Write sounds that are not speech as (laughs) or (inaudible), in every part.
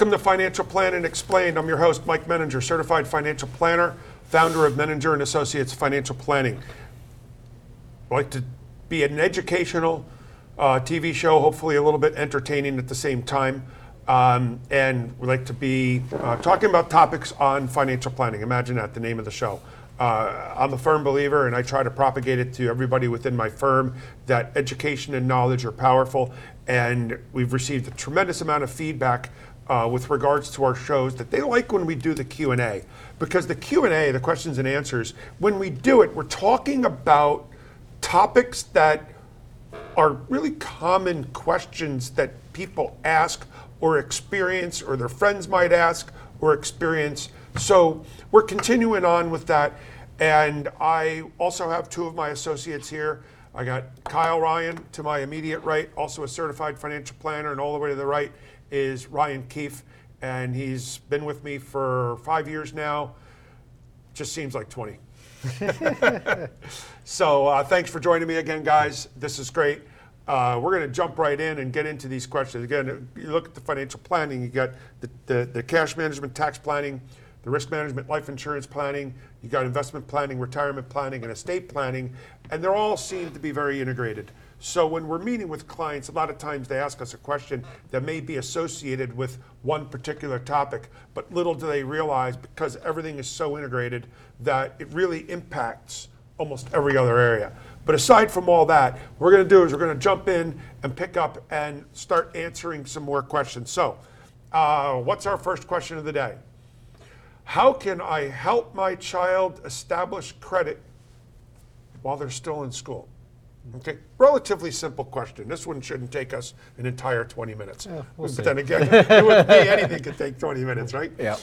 Welcome to Financial Planning Explained. I'm your host, Mike Menninger, certified financial planner, founder of Menninger and Associates Financial Planning. I like to be an educational uh, TV show, hopefully a little bit entertaining at the same time. Um, and we like to be uh, talking about topics on financial planning. Imagine that, the name of the show. Uh, I'm a firm believer, and I try to propagate it to everybody within my firm that education and knowledge are powerful. And we've received a tremendous amount of feedback uh, with regards to our shows that they like when we do the q&a because the q&a the questions and answers when we do it we're talking about topics that are really common questions that people ask or experience or their friends might ask or experience so we're continuing on with that and i also have two of my associates here i got kyle ryan to my immediate right also a certified financial planner and all the way to the right is Ryan Keefe, and he's been with me for five years now. Just seems like 20. (laughs) (laughs) so uh, thanks for joining me again, guys. This is great. Uh, we're going to jump right in and get into these questions. Again, you look at the financial planning, you got the, the, the cash management, tax planning, the risk management, life insurance planning, you got investment planning, retirement planning, and estate planning, and they're all seem to be very integrated. So when we're meeting with clients, a lot of times they ask us a question that may be associated with one particular topic, but little do they realize because everything is so integrated that it really impacts almost every other area. But aside from all that, what we're going to do is we're going to jump in and pick up and start answering some more questions. So, uh, what's our first question of the day? How can I help my child establish credit while they're still in school? Okay, relatively simple question. This one shouldn't take us an entire 20 minutes. we'll but see. then again, (laughs) it wouldn't be anything could take 20 minutes, right? Yeah.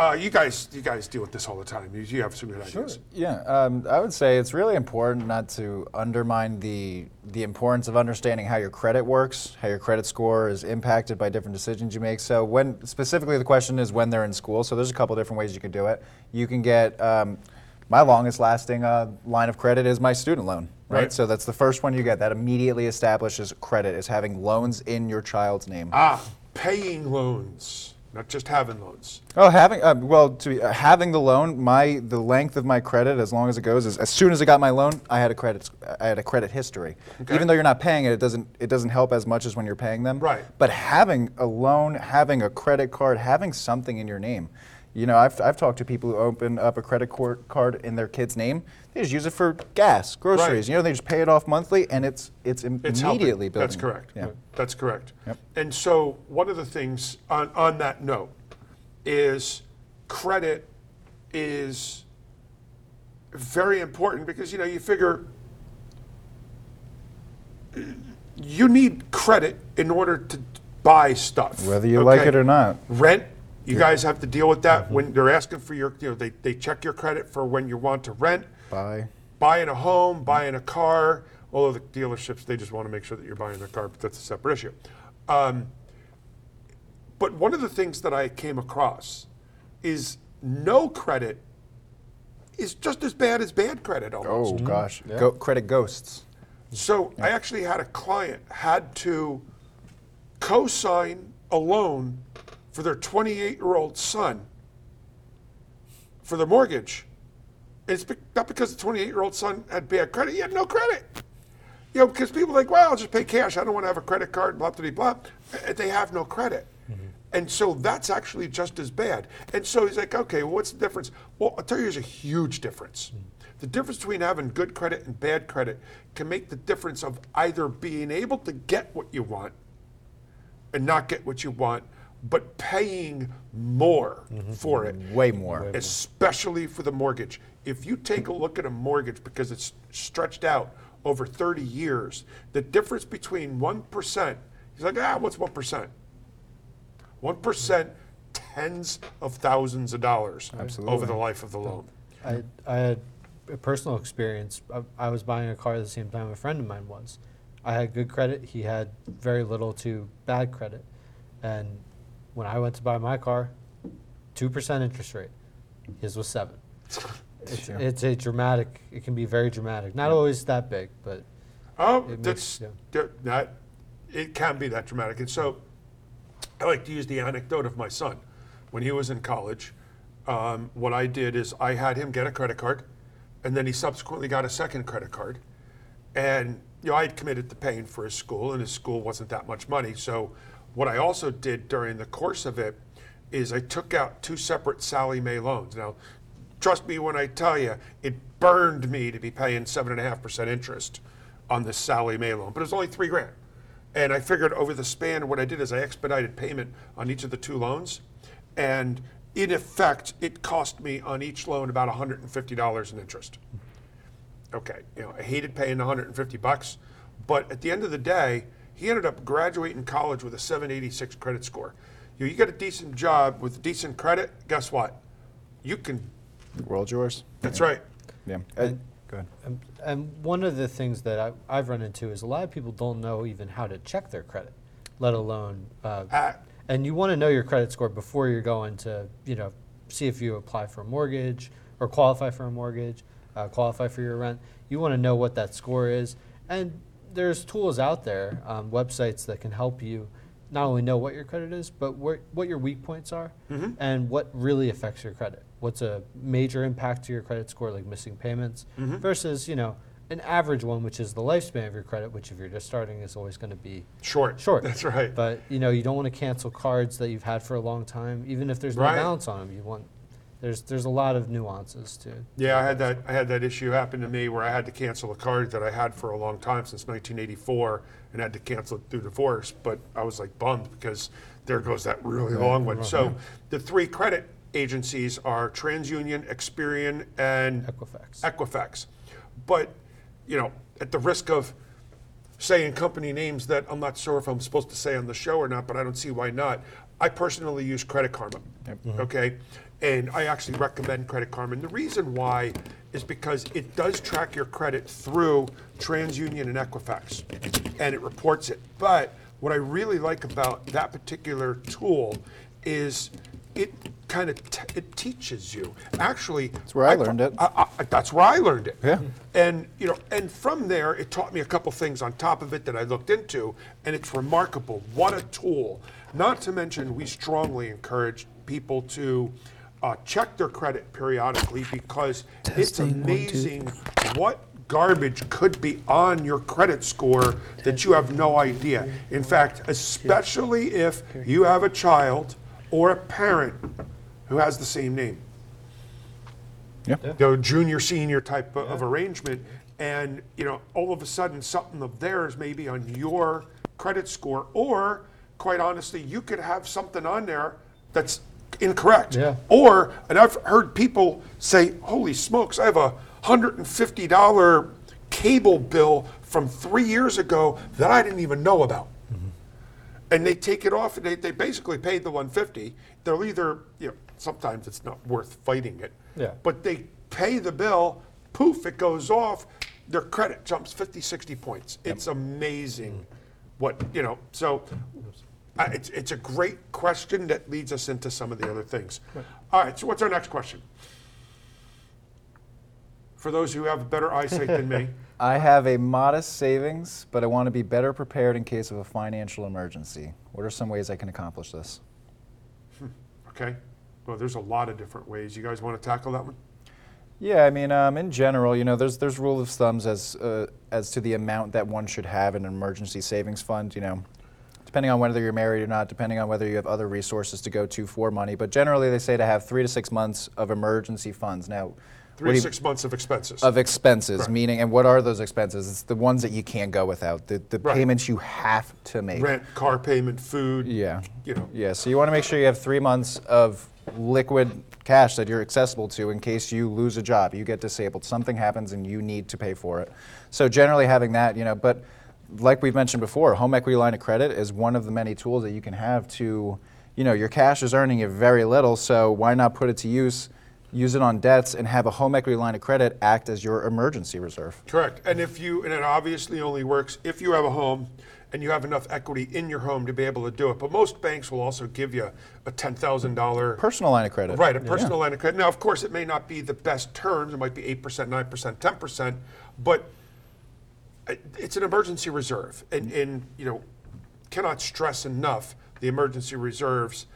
Uh, you guys, you guys deal with this all the time. You, you have some good ideas. Yeah, um, I would say it's really important not to undermine the the importance of understanding how your credit works, how your credit score is impacted by different decisions you make. So when specifically the question is when they're in school. So there's a couple different ways you can do it. You can get um, my longest lasting uh, line of credit is my student loan. Right? Right. so that's the first one you get. That immediately establishes credit is having loans in your child's name. Ah, paying loans, not just having loans. Oh, having uh, well, to be, uh, having the loan, my the length of my credit, as long as it goes, is as soon as I got my loan, I had a credit, I had a credit history. Okay. Even though you're not paying it, it doesn't it doesn't help as much as when you're paying them. Right. But having a loan, having a credit card, having something in your name. You know, I've, I've talked to people who open up a credit cor- card in their kid's name. They just use it for gas, groceries. Right. You know, they just pay it off monthly, and it's it's, im- It's helping. immediately building. That's correct. Yeah. That's correct. Yep. And so one of the things on, on that note is credit is very important because you know you figure you need credit in order to buy stuff. Whether you like it or not. Rent, you guys have to deal with that mm-hmm. when they're asking for your, you know, they, they check your credit for when you want to rent Bye. buying a home, buying a car. Although the dealerships, they just want to make sure that you're buying their car, but that's a separate issue. Um, but one of the things that I came across is no credit is just as bad as bad credit almost. Oh gosh, Go, credit ghosts. So I actually had a client had to co-sign a loan for their 28-year-old son for the mortgage. It's be- not because the 28-year-old son had bad credit; he had no credit. You know, because people are like, well, I'll just pay cash. I don't want to have a credit card. Blah blah blah. They have no credit. Mm-hmm. And so that's actually just as bad. And so he's like, okay, well, what's the difference? Well, I'll tell you, there's a huge difference. Mm. The difference between having good credit and bad credit can make the difference of either being able to get what you want and not get what you want, but paying more for it Way more. especially for the mortgage. If you take a look at a mortgage because it's stretched out over 30 years, the difference between 1%, he's like, ah, what's 1%? 1%, tens of thousands of dollars over the life of the loan. I, I had a personal experience. I, I was buying a car at the same time a friend of mine was. I had good credit. He had very little to bad credit. And when I went to buy my car, 2% interest rate. His was seven. (laughs) It's, Yeah. it's a dramatic. It can be very dramatic. Not always that big, but Oh, It that's makes- that- that. It can be that dramatic, and so I like to use the anecdote of my son when he was in college. Um, what I did is I had him get a credit card, and then he subsequently got a second credit card, and you know I had committed to paying for his school, and his school wasn't that much money. So what I also did during the course of it is I took out two separate Sallie Mae loans. Now, trust me when I tell you, it burned me to be paying seven and a half percent interest on this Sallie Mae loan, but it was only three grand. And I figured over the span, what I did is I expedited payment on each of the two loans, and in effect, it cost me on each loan about $150 in interest. Okay, you know, I hated paying the 150 bucks, but at the end of the day, he ended up graduating college with a 786 credit score. You, know, you get a decent job with decent credit, guess what? You can. The world's yours. That's right. Yeah. Uh, go ahead. and, and one of the things that I, I've run into is a lot of people don't know even how to check their credit, let alone. Uh, Uh, and you want to know your credit score before you're going to, you know, see if you apply for a mortgage or qualify for a mortgage, uh, qualify for your rent. You want to know what that score is, and there's tools out there, um, websites that can help you not only know what your credit is, but where, what your weak points are, and what really affects your credit. What's a major impact to your credit score, like missing payments, versus you know an average one, which is the lifespan of your credit, which if you're just starting is always going to be short. short. That's right. But you know, you don't want to cancel cards that you've had for a long time, even if there's no balance on them. You want there's there's a lot of nuances to. Yeah, I had that. I had that issue happen to me where I had to cancel a card that I had for a long time since 1984, and had to cancel it through divorce. But I was like bummed because there goes that really long one. So the three credit agencies are TransUnion, Experian, and Equifax. Equifax. But you know, at the risk of saying company names that I'm not sure if I'm supposed to say on the show or not, but I don't see why not. I personally use Credit Karma. Mm-hmm. Okay. And I actually recommend Credit Karma. And the reason why is because it does track your credit through TransUnion and Equifax and it reports it. But what I really like about that particular tool is it kind of t- it teaches you. Actually, that's where I learned it. I, I, that's where I learned it. Yeah. And you know, and from there, it taught me a couple things on top of it that I looked into, and it's remarkable. What a tool! Not to mention, we strongly encourage people to uh, check their credit periodically because it's Testing, one, two. amazing what garbage could be on your credit score that you have no idea. In fact, especially if you have a child or a parent who has the same name Yeah. the junior senior type of, of arrangement and you know all of a sudden something of theirs may be on your credit score or quite honestly you could have something on there that's incorrect. Yeah. or and i've heard people say holy smokes i have a $150 cable bill from three years ago that i didn't even know about. Mm-hmm. And they take it off and they, they basically paid the 150 they'll either you know sometimes it's not worth fighting it Yeah. but they pay the bill poof it goes off. Their credit jumps 50 60 points. It's amazing mm. what you know so uh, it's, it's a great question that leads us into some of the other things. All right so what's our next question? For those who have better eyesight than me. (laughs) I have a modest savings, but I want to be better prepared in case of a financial emergency. What are some ways I can accomplish this? okay. Well there's a lot of different ways. You guys want to tackle that one? Yeah, I mean, um, in general, you know, there's there's rule of thumbs as uh, as to the amount that one should have in an emergency savings fund. You know, depending on whether you're married or not, depending on whether you have other resources to go to for money. But generally, they say to have three to six months of emergency funds. Now, three to six months of expenses of expenses, Correct. meaning, and what are those expenses? It's the ones that you can't go without, the, the Right. payments you have to make. rent, car payment, food. Yeah. You know. Yeah, so you want to make sure you have three months of liquid cash that you're accessible to in case you lose a job, you get disabled, something happens and you need to pay for it. So generally having that, you know, but like we've mentioned before, home equity line of credit is one of the many tools that you can have to, you know, your cash is earning you very little, so why not put it to use, use it on debts and have a home equity line of credit act as your emergency reserve. Correct. And if you, and it obviously only works if you have a home and you have enough equity in your home to be able to do it. But most banks will also give you a ten thousand dollar Personal line of credit. Right, a personal line of credit. Now, of course, it may not be the best terms. It might be eight percent, nine percent, ten percent, but it's an emergency reserve, and, and you know, cannot stress enough the emergency reserves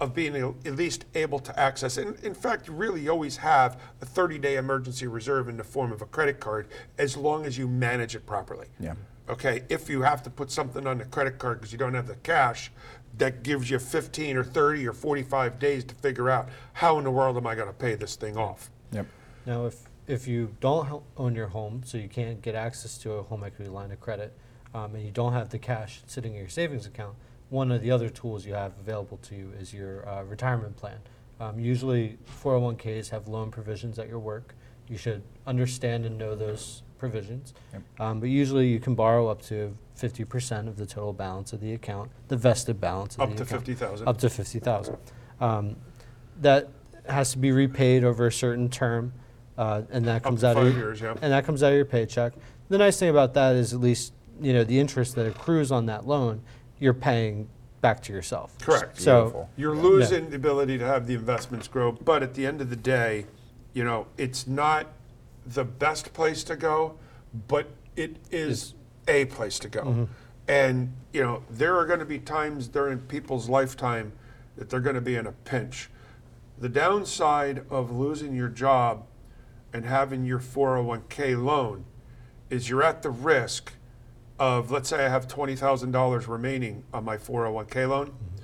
of being at least able to access. And in fact, you really always have a 30-day emergency reserve in the form of a credit card, as long as you manage it properly. Yeah. Okay, if you have to put something on the credit card because you don't have the cash, that gives you 15 or 30 or 45 days to figure out how in the world am I going to pay this thing off. Yep. Now, if, if you don't ho- own your home, so you can't get access to a home equity line of credit, um, and you don't have the cash sitting in your savings account, one of the other tools you have available to you is your uh, retirement plan. Um, usually, 401ks have loan provisions at your work. You should understand and know those provisions. Yep. Um, but usually, you can borrow up to 50% of the total balance of the account, the vested balance of Up the to account. 50,000. Up to 50,000. Um, that has to be repaid over a certain term, uh, and that comes to out of your, years, yeah. and that comes out of your paycheck. The nice thing about that is at least you know the interest that accrues on that loan, you're paying back to yourself. Correct. So Beautiful. You're losing the ability to have the investments grow, but at the end of the day, you know, it's not the best place to go, but it is a place to go. And, you know, there are going to be times during people's lifetime that they're going to be in a pinch. The downside of losing your job and having your 401k loan is you're at the risk of, let's say I have $20,000 remaining on my 401k loan. Mm-hmm.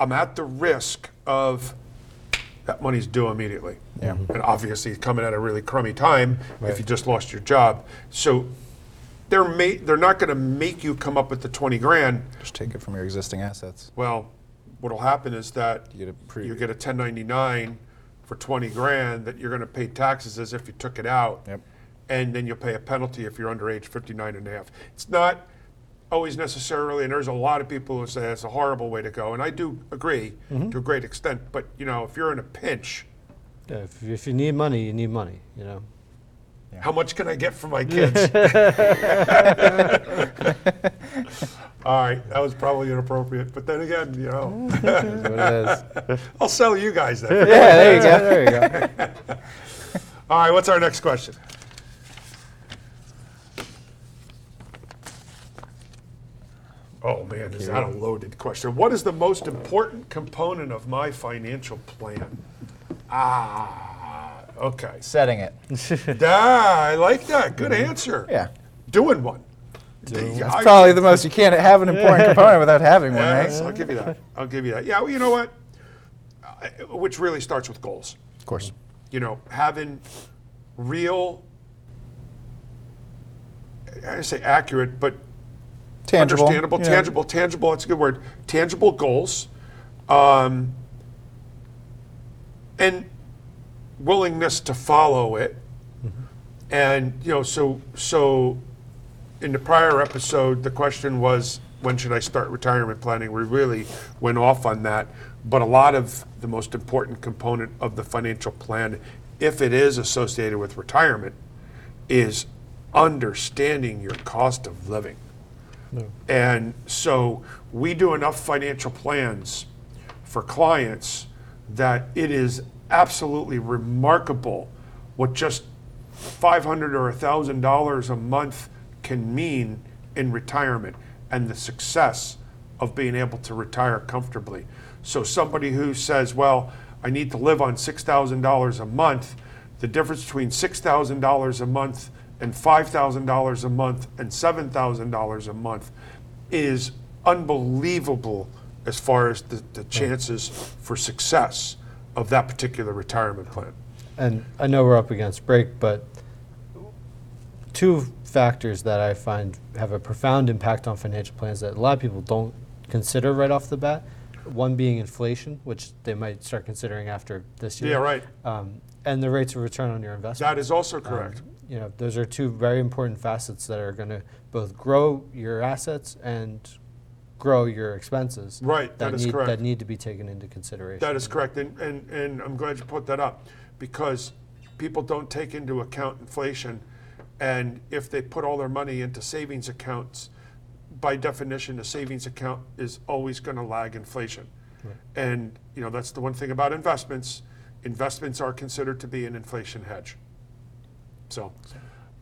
I'm at the risk of that money's due immediately. Yeah. And obviously it's coming at a really crummy time if you just lost your job. So they're ma- they're not going to make you come up with the 20 grand. Just take it from your existing assets. Well, what'll happen is that You get a pre- you get a 1099 for 20 grand that you're going to pay taxes as if you took it out. Yep. And then you'll pay a penalty if you're under age 59 and a half. It's not always necessarily, and there's a lot of people who say it's a horrible way to go, and I do agree Mm-hmm. to a great extent. But you know, if you're in a pinch, yeah, if, if you need money, you need money. You know. how much can I get for my (laughs) kids? (laughs) All right, that was probably inappropriate, but then again, you know, Is what it is. (laughs) I'll sell you guys then. yeah, there you go. (laughs) there you go. (laughs) All right, what's our next question? Oh man, is that a loaded question? What is the most important component of my financial plan? Ah, okay. Setting it. Ah, I like that. Good answer. Mm-hmm. Yeah. Doing one. That's I- probably the most. You can't have an important component without having one, Yes, right? I'll give you that. I'll give you that. Yeah, well, you know what? I- Which really starts with goals. Of course. you know, having real, I say accurate, but Tangible. understandable, yeah. tangible, tangible, that's a good word, tangible goals, um, and willingness to follow it. And, you know, so, so in the prior episode, the question was, when should I start retirement planning? We really went off on that. But a lot of the most important component of the financial plan, if it is associated with retirement, is understanding your cost of living. And so we do enough financial plans for clients that it is absolutely remarkable what just 500 or $1,000 a month can mean in retirement and the success of being able to retire comfortably. So somebody who says, well, I need to live on $6,000 a month, the difference between $6,000 a month and $5,000 a month and $7,000 a month is unbelievable as far as the, the chances for success of that particular retirement plan. And I know we're up against break, but two factors that I find have a profound impact on financial plans that a lot of people don't consider right off the bat. One being inflation, which they might start considering after this year. Yeah, right. Um, and the rates of return on your investment. That is also Um, correct. you know, those are two very important facets that are going to both grow your assets and grow your expenses. Right, that is need, correct. That need to be taken into consideration. That is correct, and, and, and I'm glad you put that up, because people don't take into account inflation, and if they put all their money into savings accounts, by definition, a savings account is always going to lag inflation. And, you know, that's the one thing about investments. Investments are considered to be an inflation hedge. So,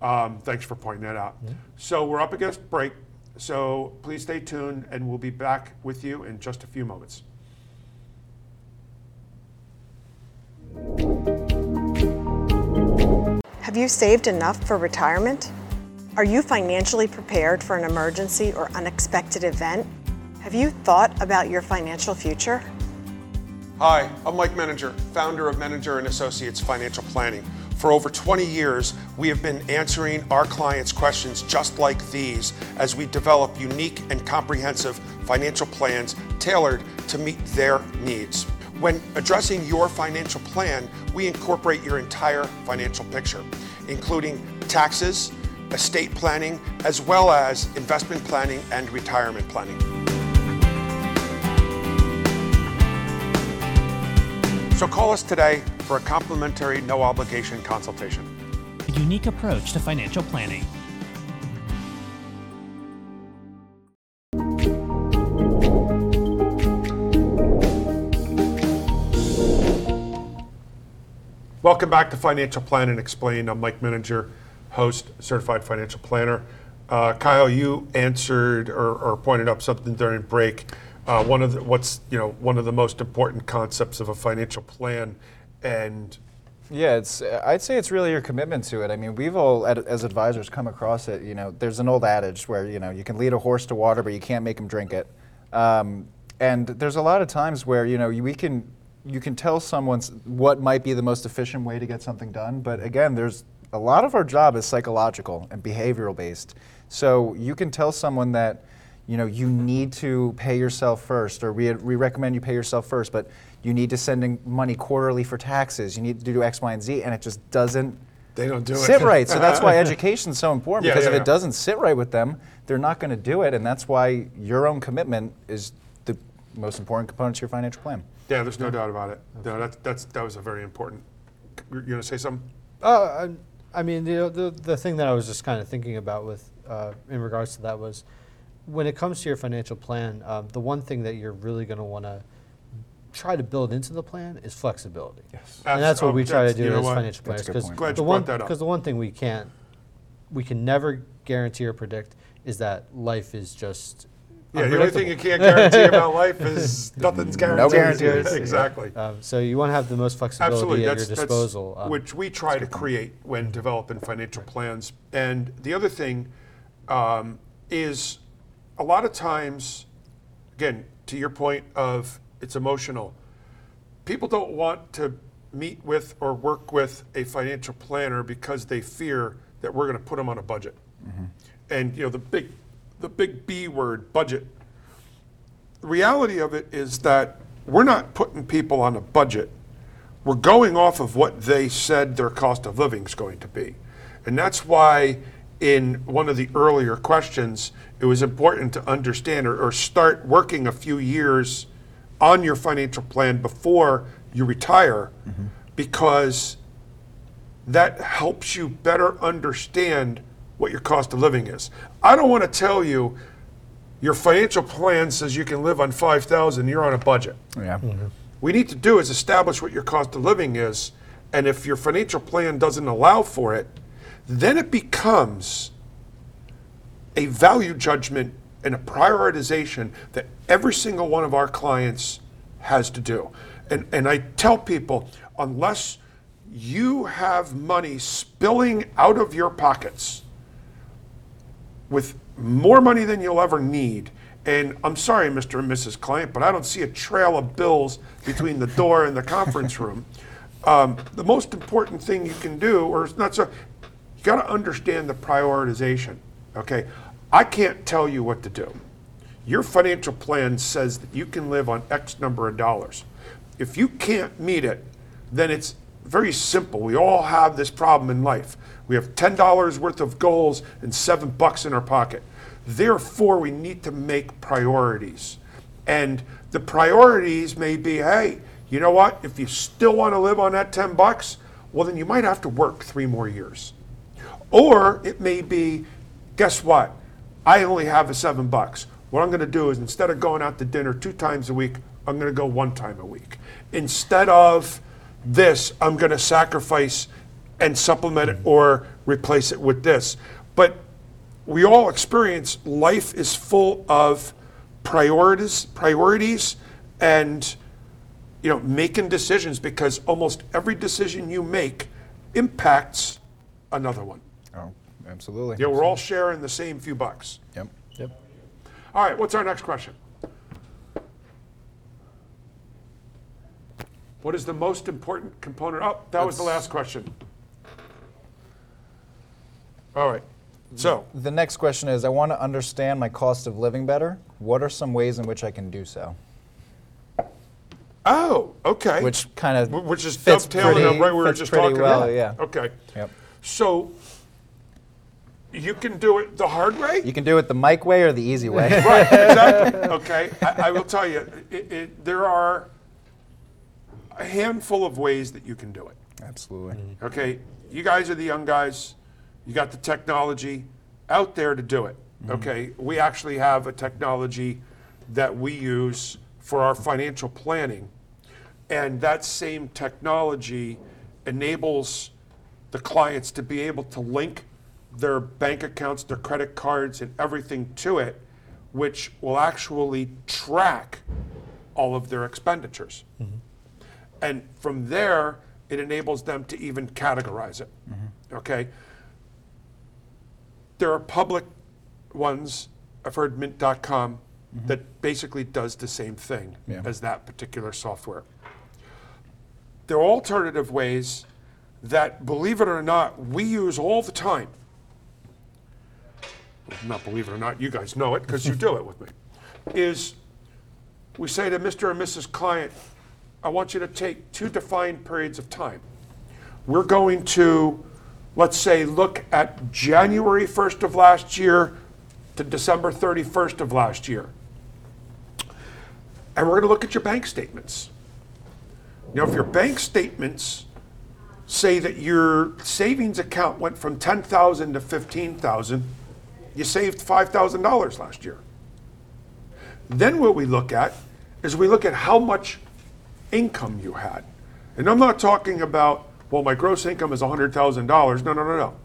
um, thanks for pointing that out. So we're up against break. So please stay tuned, and we'll be back with you in just a few moments. Have you saved enough for retirement? Are you financially prepared for an emergency or unexpected event? Have you thought about your financial future? Hi, I'm Mike Menninger, founder of Menninger and Associates Financial Planning. For over 20 years, we have been answering our clients' questions just like these as we develop unique and comprehensive financial plans tailored to meet their needs. When addressing your financial plan, we incorporate your entire financial picture, including taxes, estate planning, as well as investment planning and retirement planning. So call us today for a complimentary, no obligation consultation. A unique approach to financial planning. Welcome back to Financial Planning Explained. I'm Mike Menninger, host, certified financial planner. Uh, Kyle, you answered or, or pointed up something during break. Uh, one of the, what's you know one of the most important concepts of a financial plan, and Yeah, it's. I'd say it's really your commitment to it. I mean, we've all, as advisors, come across it. You know, there's an old adage where you know you can lead a horse to water, but you can't make him drink it. Um, and there's a lot of times where you know we can, you can tell someone what might be the most efficient way to get something done. But again, there's a lot of our job is psychological and behavioral based. So you can tell someone that you know you need to pay yourself first or we, we recommend you pay yourself first but you need to send in money quarterly for taxes you need to do x y and z and it just doesn't they don't do it. sit right so that's why (laughs) education is so important Yeah, because yeah, if yeah. it doesn't sit right with them they're not going to do it and that's why your own commitment is the most important component to your financial plan Yeah, there's no doubt about it. No, that's that's that was a very important. You're gonna say something? Uh, I, I mean, the, the the thing that I was just kind of thinking about with uh, in regards to that was when it comes to your financial plan, um, the one thing that you're really going to want to try to build into the plan is flexibility. yes And that's what Oh, we try to do know as financial That's planners. a good Because point. Glad the you one brought that up. because the one thing we can't we can never guarantee or predict is that life is just Yeah, the only thing you can't guarantee about (laughs) life is nothing's guaranteed. guarantees. (laughs) exactly. Um, so you want to have the most flexibility Absolutely, at that's, your that's disposal. um, which we try to create when developing financial plans. And the other thing um, is, a lot of times, again, to your point of it's emotional. People don't want to meet with or work with a financial planner because they fear that we're going to put them on a budget. And you know the big, the big B word, budget the reality of it is that we're not putting people on a budget. We're going off of what they said their cost of living is going to be. And that's why, in one of the earlier questions, it was important to understand or, or start working a few years on your financial plan before you retire mm-hmm. because that helps you better understand what your cost of living is. I don't want to tell you your financial plan says you can live on 5000 you're on a budget. Yeah. Mm-hmm. We need to do is establish what your cost of living is and if your financial plan doesn't allow for it then it becomes a value judgment and a prioritization that every single one of our clients has to do. And, and i tell people unless you have money spilling out of your pockets with more money than you'll ever need. And I'm sorry, Mr. and Mrs. Client, but I don't see a trail of bills between the door and the conference room. (laughs) Um, the most important thing you can do, or it's not so, you got to understand the prioritization. Okay, I can't tell you what to do. Your financial plan says that you can live on X number of dollars. If you can't meet it, then it's very simple. We all have this problem in life. We have $10 worth of goals and seven bucks in our pocket. Therefore, we need to make priorities. And the priorities may be hey, you know what? If you still want to live on that 10 bucks, well, then you might have to work three more years. Or it may be, guess what? I only have a seven bucks. What I'm going to do is instead of going out to dinner two times a week, I'm going to go one time a week. Instead of this, I'm going to sacrifice and supplement it or replace it with this. But we all experience life is full of priorities, priorities, and you know making decisions because almost every decision you make impacts another one. Oh, absolutely. You know, we're all sharing the same few bucks. Yep. Yep. All right, what's our next question? What is the most important component? Oh, that was the last question. All right, so The next question is I want to understand my cost of living better. What are some ways in which I can do so? oh, okay. Which kind of Wh- which is fits dovetailing pretty, on right where we were fits just pretty talking well, about. Yeah. Okay. Yep. So you can do it the hard way. You can do it the Mike way or the easy way. right. Exactly. (laughs) Okay. I, I will tell you, it, it, there are a handful of ways that you can do it. Absolutely. Mm-hmm. Okay. You guys are the young guys. You got the technology out there to do it. Mm-hmm. Okay. We actually have a technology that we use for our financial planning. And that same technology enables the clients to be able to link their bank accounts, their credit cards, and everything to it, which will actually track all of their expenditures. Mm-hmm. And from there, it enables them to even categorize it. Mm-hmm. Okay? There are public ones, I've heard mint.com, mm-hmm. that basically does the same thing Yeah. as that particular software. There are alternative ways that, believe it or not, we use all the time. Not believe it or not, you guys know it because you do it with me. (laughs) Is we say to Mr. and Mrs. Client, I want you to take two defined periods of time. We're going to, let's say, look at January 1st of last year to December 31st of last year. And we're going to look at your bank statements. Now, if your bank statements say that your savings account went from 10,000 to 15,000, you saved $5,000 last year. Then what we look at is we look at how much income you had. And I'm not talking about, well, my gross income is $100,000. No, no, no, no.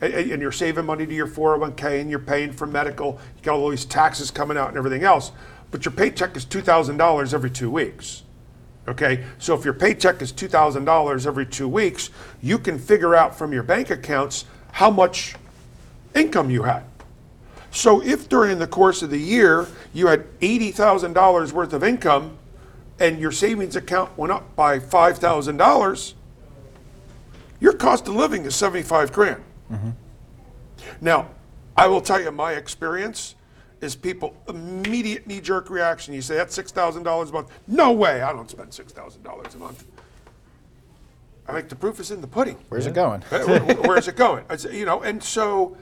And, and- you're saving money to your 401k and you're paying for medical, you got all these taxes coming out and everything else. But your paycheck is $2,000 every two weeks. Okay, so if your paycheck is $2,000 every two weeks, you can figure out from your bank accounts how much income you had. So if during the course of the year you had $80,000 worth of income and your savings account went up by $5,000, your cost of living is 75 grand. Now, I will tell you my experience is people immediate knee jerk reaction. You say that's $6,000 a month. No way, I don't spend $6,000 a month. I think the proof is in the pudding. Where's it going? Uh, where- Where's it going? I say, You know, and so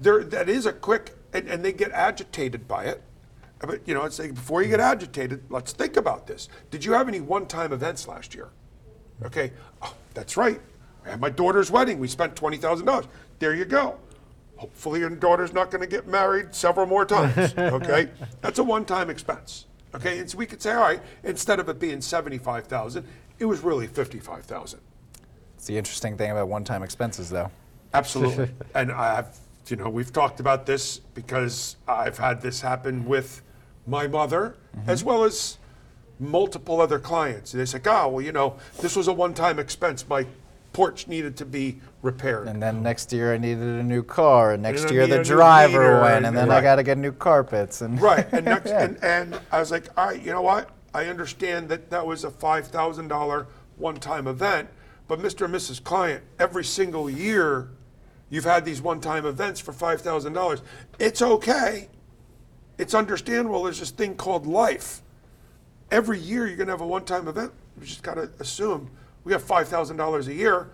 there, that is a quick, and, and they get agitated by it. But, you know, it's like, before you get agitated, let's think about this. Did you have any one-time events last year? Okay, oh, that's right. I had my daughter's wedding. We spent $20,000. There you go. Hopefully your daughter's not going to get married several more times, (laughs) okay? That's a one-time expense, okay? And so we could say, all right, instead of it being 75,000, it was really 55,000. It's the interesting thing about one-time expenses, though. Absolutely. (laughs) and I've, you know, we've talked about this because I've had this happen with my mother mm-hmm. as well as multiple other clients. They said, oh, well, you know, this was a one time expense. My porch needed to be repaired. And then next year I needed a new car, and next I year the driver went, and- and then I got to get new carpets. And Right. And, (laughs) next, Yeah. and, and I was like, all right, you know what? I understand that that was a $5,000 one time event, but Mr. and Mrs. Client, every single year you've had these one time events for $5,000. It's okay. It's understandable. There's this thing called life. Every year you're going to have a one time event. You just got to assume we have $5,000 a year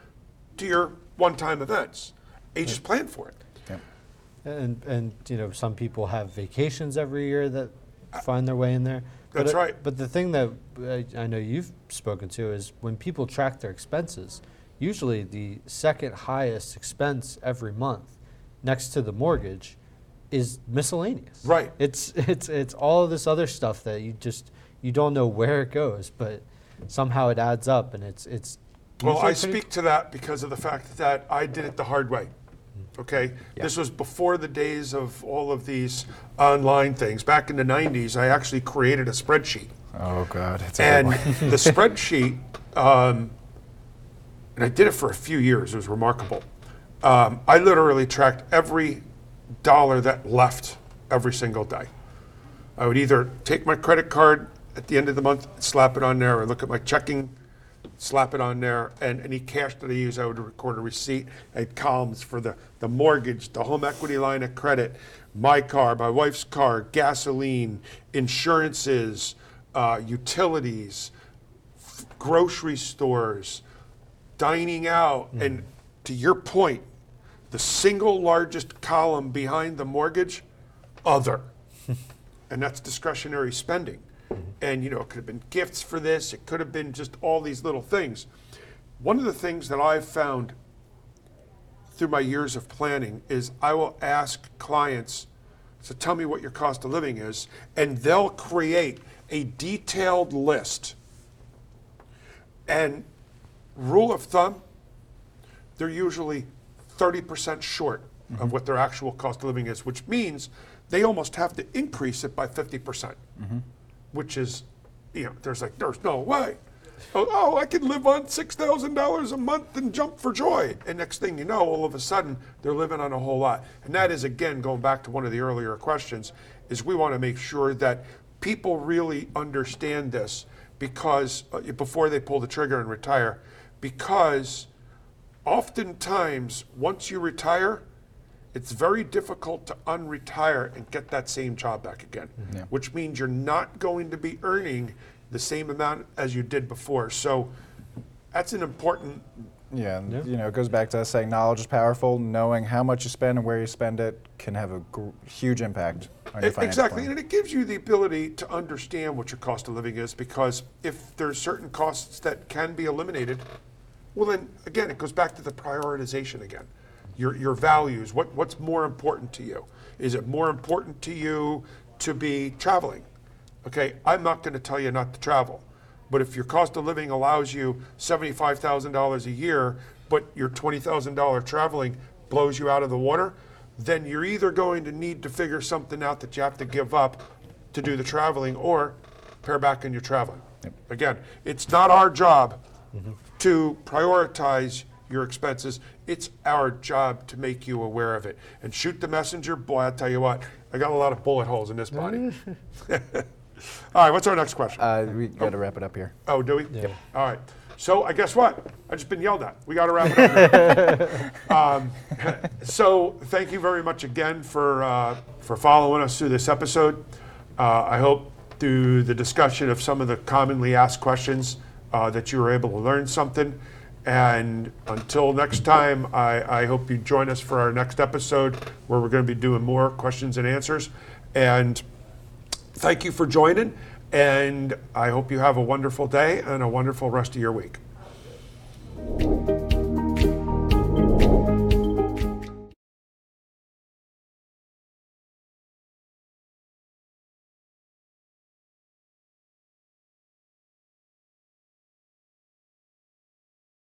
to your one time events. And you just plan for it. Yeah. And, and, you know, some people have vacations every year that find their way in there. But That's it- right. But the thing that I, I know you've spoken to is when people track their expenses, usually the second highest expense every month next to the mortgage is miscellaneous. Right. It's it's it's all of this other stuff that you just you don't know where it goes, but somehow it adds up, and it's it's. Well, I speak to that because of the fact that I did it the hard way. Okay? This was before the days of all of these online things. Back in the 90s, I actually created a spreadsheet. Oh God, it's a And (laughs) the spreadsheet, um, and I did it for a few years, it was remarkable. Um, I literally tracked every dollar that left every single day. I would either take my credit card at the end of the month, slap it on there, or look at my checking, slap it on there, and any cash that I use, I would record a receipt. Had columns for the, the mortgage, the home equity line of credit, my car, my wife's car, gasoline, insurances, uh, utilities, f- grocery stores, dining out, and to your point, the single largest column behind the mortgage, other. (laughs) and that's discretionary spending. And you know, it could have been gifts for this, it could have been just all these little things. One of the things that I've found through my years of planning is I will ask clients, so tell me what your cost of living is, and they'll create a detailed list. And rule of thumb, they're usually 30% short of what their actual cost of living is, which means they almost have to increase it by 50%, percent which is, you know, there's like, there's no way. Oh, oh, I can live on $6,000 a month and jump for joy. And next thing you know, all of a sudden, they're living on a whole lot. And that is, again, going back to one of the earlier questions, is we want to make sure that people really understand this because, uh, before they pull the trigger and retire, because oftentimes, once you retire, it's very difficult to unretire and get that same job back again, mm-hmm. which means you're not going to be earning the same amount as you did before. So that's an important, Yeah, and, you know, it goes back to us saying knowledge is powerful. Knowing how much you spend and where you spend it can have a gr- huge impact on your financial exactly, plan. and it gives you the ability to understand what your cost of living is because if there's certain costs that can be eliminated, well then again it goes back to the prioritization again. Your your values, what what's more important to you? Is it more important to you to be traveling? Okay, I'm not going to tell you not to travel. But if your cost of living allows you $75,000 a year, but your $20,000 traveling blows you out of the water, then you're either going to need to figure something out that you have to give up to do the traveling or pare back on your traveling. Again, it's not our job mm-hmm. To prioritize your expenses. It's our job to make you aware of it. And shoot the messenger, boy, I'll tell you what, I got a lot of bullet holes in this body. (laughs) All right, what's our next question? Uh, we got to wrap it up here. Oh, do we? Yeah. All right. So I guess what? I just been yelled at. We got to wrap it up. (laughs) um, (laughs) so thank you very much again for uh, for following us through this episode. Uh, I hope through the discussion of some of the commonly asked questions uh, that you were able to learn something. And until next time, I, I hope you join us for our next episode where we're going to be doing more questions and answers. And thank you for joining, and I hope you have a wonderful day and a wonderful rest of your week.